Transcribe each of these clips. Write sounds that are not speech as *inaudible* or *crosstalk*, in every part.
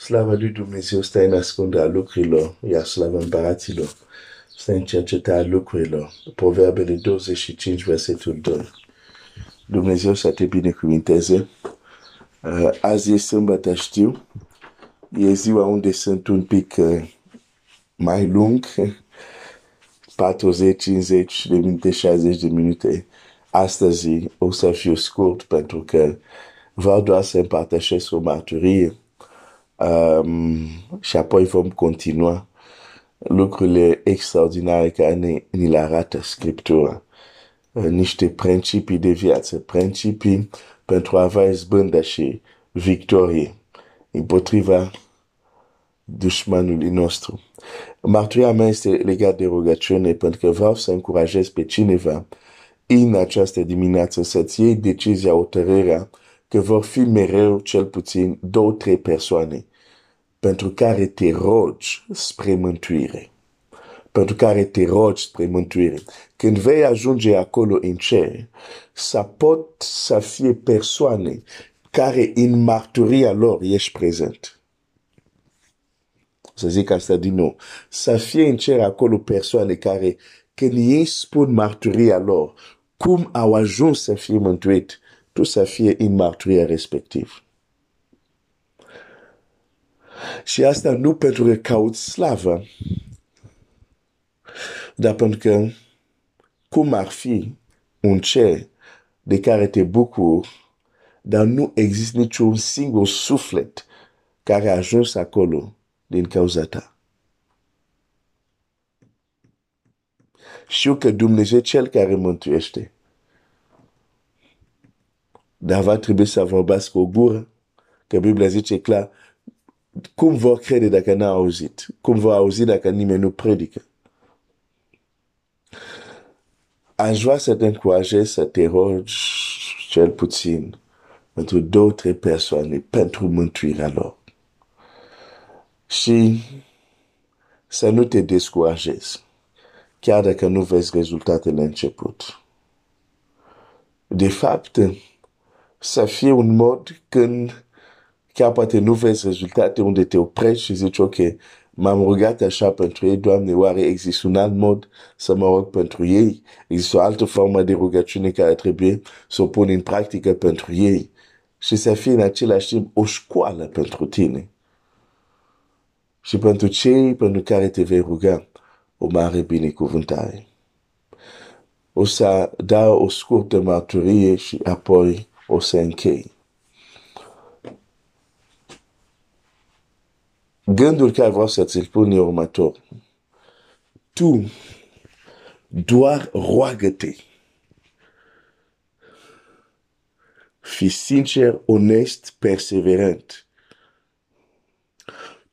Slava lui Dumnezeu stă în ascunderea lucrurilor, iar slava împăraților stă în cercetarea lucrurilor. Proverbele 25, versetul 2. Dumnezeu să te binecuvinteze. Uh, azi e sâmbătă, știu. E ziua unde sunt un pic uh, mai lung, *laughs* 40, 50 de minute, 60 de minute. Astăzi o să fiu scurt pentru că vreau doar să împărtășesc o mărturie um, și apoi vom continua lucrurile extraordinare care ne, ni le arată Scriptura. Uh, niște principii de viață, principii pentru a avea izbândă și victorie împotriva dușmanului nostru. Mărturia mea este legată de rugăciune pentru că vreau să încurajez pe cineva în această dimineață să-ți iei decizia, hotărârea că vor fi mereu cel puțin două, trei persoane pentru care te rogi spre mântuire. Pentru care te rogi spre mântuire. Când vei ajunge acolo în cer, să pot să fie persoane care în marturia lor ești prezent. Să zic asta din nou. Să fie în cer acolo persoane care, când ei spun marturia lor, cum au ajuns să fie mântuit, tu să fie în marturia respectiv. Și asta nu pentru că caut slavă, dar pentru că cum ar fi un cer de care te bucuri, dar nu există niciun singur suflet care a ajuns acolo din cauza ta. Știu că Dumnezeu cel care mântuiește, dar va trebui să vorbească o gură, că Biblia zice clar, cum vor crede dacă n-au auzit? Cum vor auzi dacă nimeni nu predică? Aș vrea să te încurajez să te rogi cel puțin pentru două, trei persoane pentru mântuirea lor. Și să nu te descurajezi, chiar dacă nu vezi rezultatele început. De fapt, să fie un mod când chiar poate nu vezi rezultate unde te oprești și zici, ok, m-am rugat așa pentru ei, Doamne, oare există un alt mod să mă rog pentru ei? Există o altă formă de rugăciune care trebuie să o pun în practică pentru ei și să fie în același timp o școală pentru tine. Și pentru cei pentru care te vei ruga, o mare binecuvântare. O să dau o scurtă mărturie și apoi o să închei. Gândul care vreau să ți-l pun e următor. Tu doar roagă-te. Fi sincer, onest, perseverent.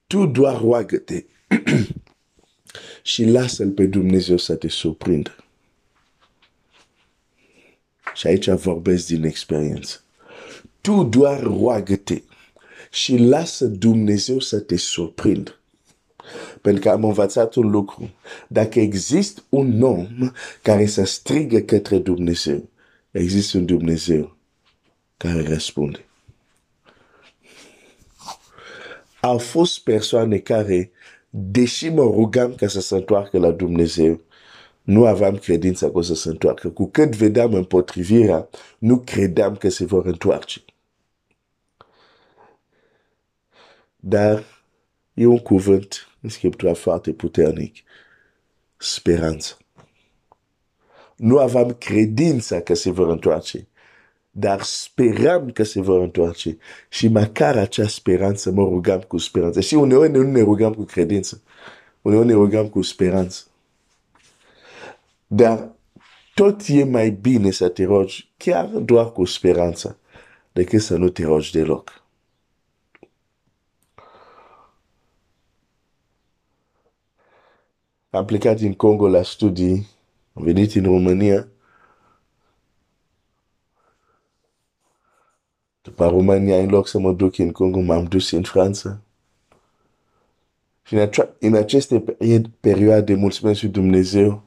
Tu doar roagă-te *clears throat* și lasă-L pe Dumnezeu să te surprindă. Și aici vorbesc din experiență. Tu doar roagă-te și lasă Dumnezeu să te surprindă. Pentru că am învățat un lucru. Dacă există un om care să strigă către Dumnezeu, există un Dumnezeu care răspunde. Au fost persoane care, deși mă rugam ca să se întoarcă la Dumnezeu, nu aveam credința că o să se întoarcă. Cu cât vedeam împotrivirea, nu credeam că se vor întoarce. Dar e un cuvânt în Scriptura foarte puternic. Speranță. Nu aveam credința că se vor întoarce, dar speram că se vor întoarce. Și măcar acea speranță mă rugam cu speranță. Și uneori nu ne rugam cu credință. Uneori ne rugam cu speranță. Dar tot e mai bine să te rogi chiar doar cu speranță decât să nu te rogi deloc. Am plecat din Congo la studii, am venit în România. După România, în loc să mă duc în Congo, m-am dus în Franța. Și în, în aceste perioade, mulțumesc lui Dumnezeu,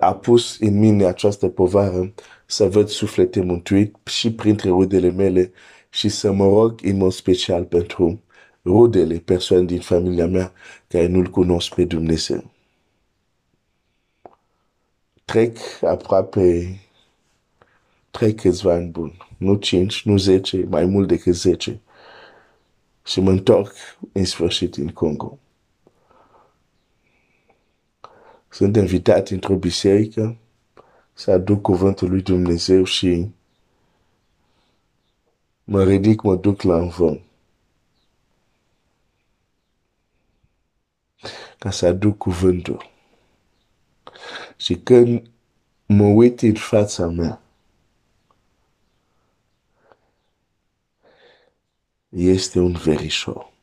a pus în mine această povară să văd suflete mântuit și printre rudele mele și să mă rog în mod special pentru rudele persoane din familia mea care nu-L cunosc pe Dumnezeu. Trec aproape, trec câțiva ani buni, nu cinci, nu zece, mai mult decât zece. Și mă întorc în sfârșit în Congo. Sunt invitat într-o biserică să aduc cuvântul lui Dumnezeu și mă ridic, mă duc la învon. Ca să aduc cuvântul. Și când mă uit în fața mea, este un verișor.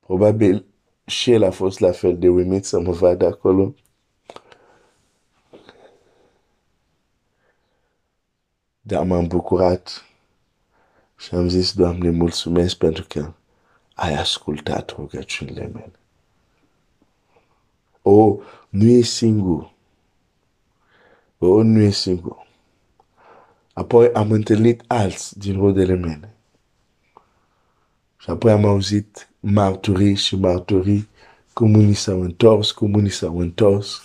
Probabil și el a fost la fel de uimit să mă vadă acolo. Dar m-am bucurat și am zis, Doamne, mulțumesc pentru că ai ascultat rugăciunile mele. O, nu e singur. O, nu e singur. Apoi am întâlnit alți din rodele mele. Și apoi am auzit marturii și marturii cum unii s-au întors, cum unii s-au întors.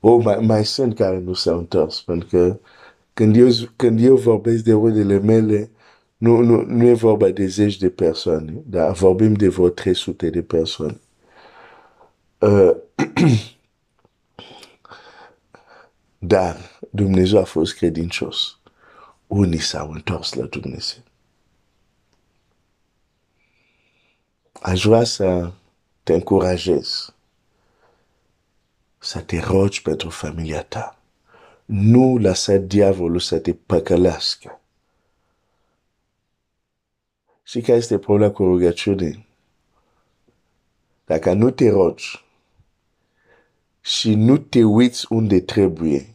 O, mai, mai sunt care nu s-au întors, pentru că când eu, când eu vorbesc de rodele mele, nu, nu, nu e vorba de zeci de persoane, dar vorbim de vreo 300 de persoane. Uh, *clears throat* dar Dumnezeu a fost credincios. Unii s-au întors la Dumnezeu. Aș vrea să te încurajez să te rogi pentru familia ta. Nu lăsa diavolul să te păcălească. Și care este problema cu rugăciune? Dacă nu te rogi și nu te uiți unde trebuie,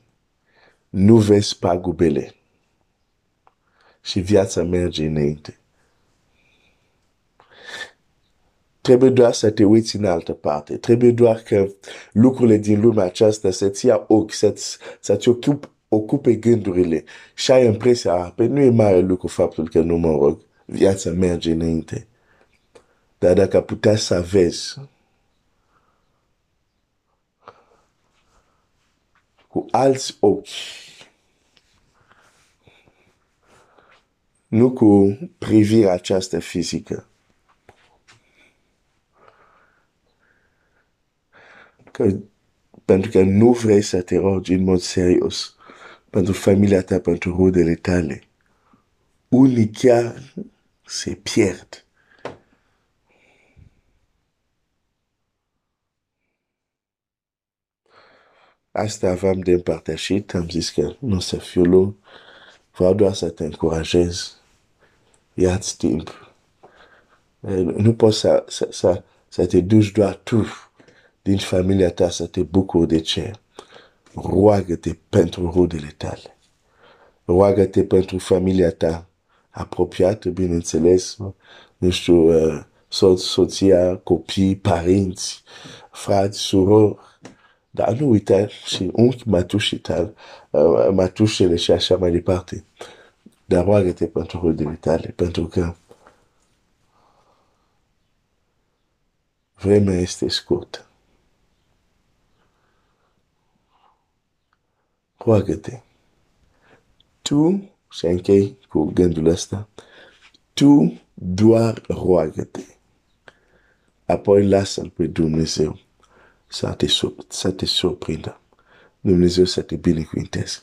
nu vezi pagubele și viața merge înainte. Trebuie doar să te uiți în altă parte. Trebuie doar că lucrurile din lumea aceasta să-ți ia ochi, să-ți, să-ți ocup, ocupe gândurile și ai impresia, pe păi nu e mare lucru faptul că nu mă rog, viața merge înainte. Dar dacă putea să vezi cu alți ochi, nu cu privirea aceasta fizică, că, pentru că nu vrei să te rogi în mod serios pentru familia ta, pentru rudele tale. Unii chiar se pierd. Asta aveam de împărtășit, am zis că nu o să fiu lung, vreau doar să te încurajez, ia-ți timp. Nu poți să, să, să, să te duci doar tu din familia ta să te bucuri de ce? Roagă-te pentru rudele tale. Roagă-te pentru familia ta apropiată, bineînțeles, nu știu, uh, soț, soția, copii, părinți, frați, surori. Dar nu uita și unchi, matușii tal, uh, matușele și așa mai departe. Dar roagă-te pentru rudele tale, pentru că vremea este scurtă. roagă-te. Tu, și închei cu gândul ăsta, tu doar roagă-te. Apoi lasă-L pe Dumnezeu să te, să te surprindă. Dumnezeu să te binecuvinteze.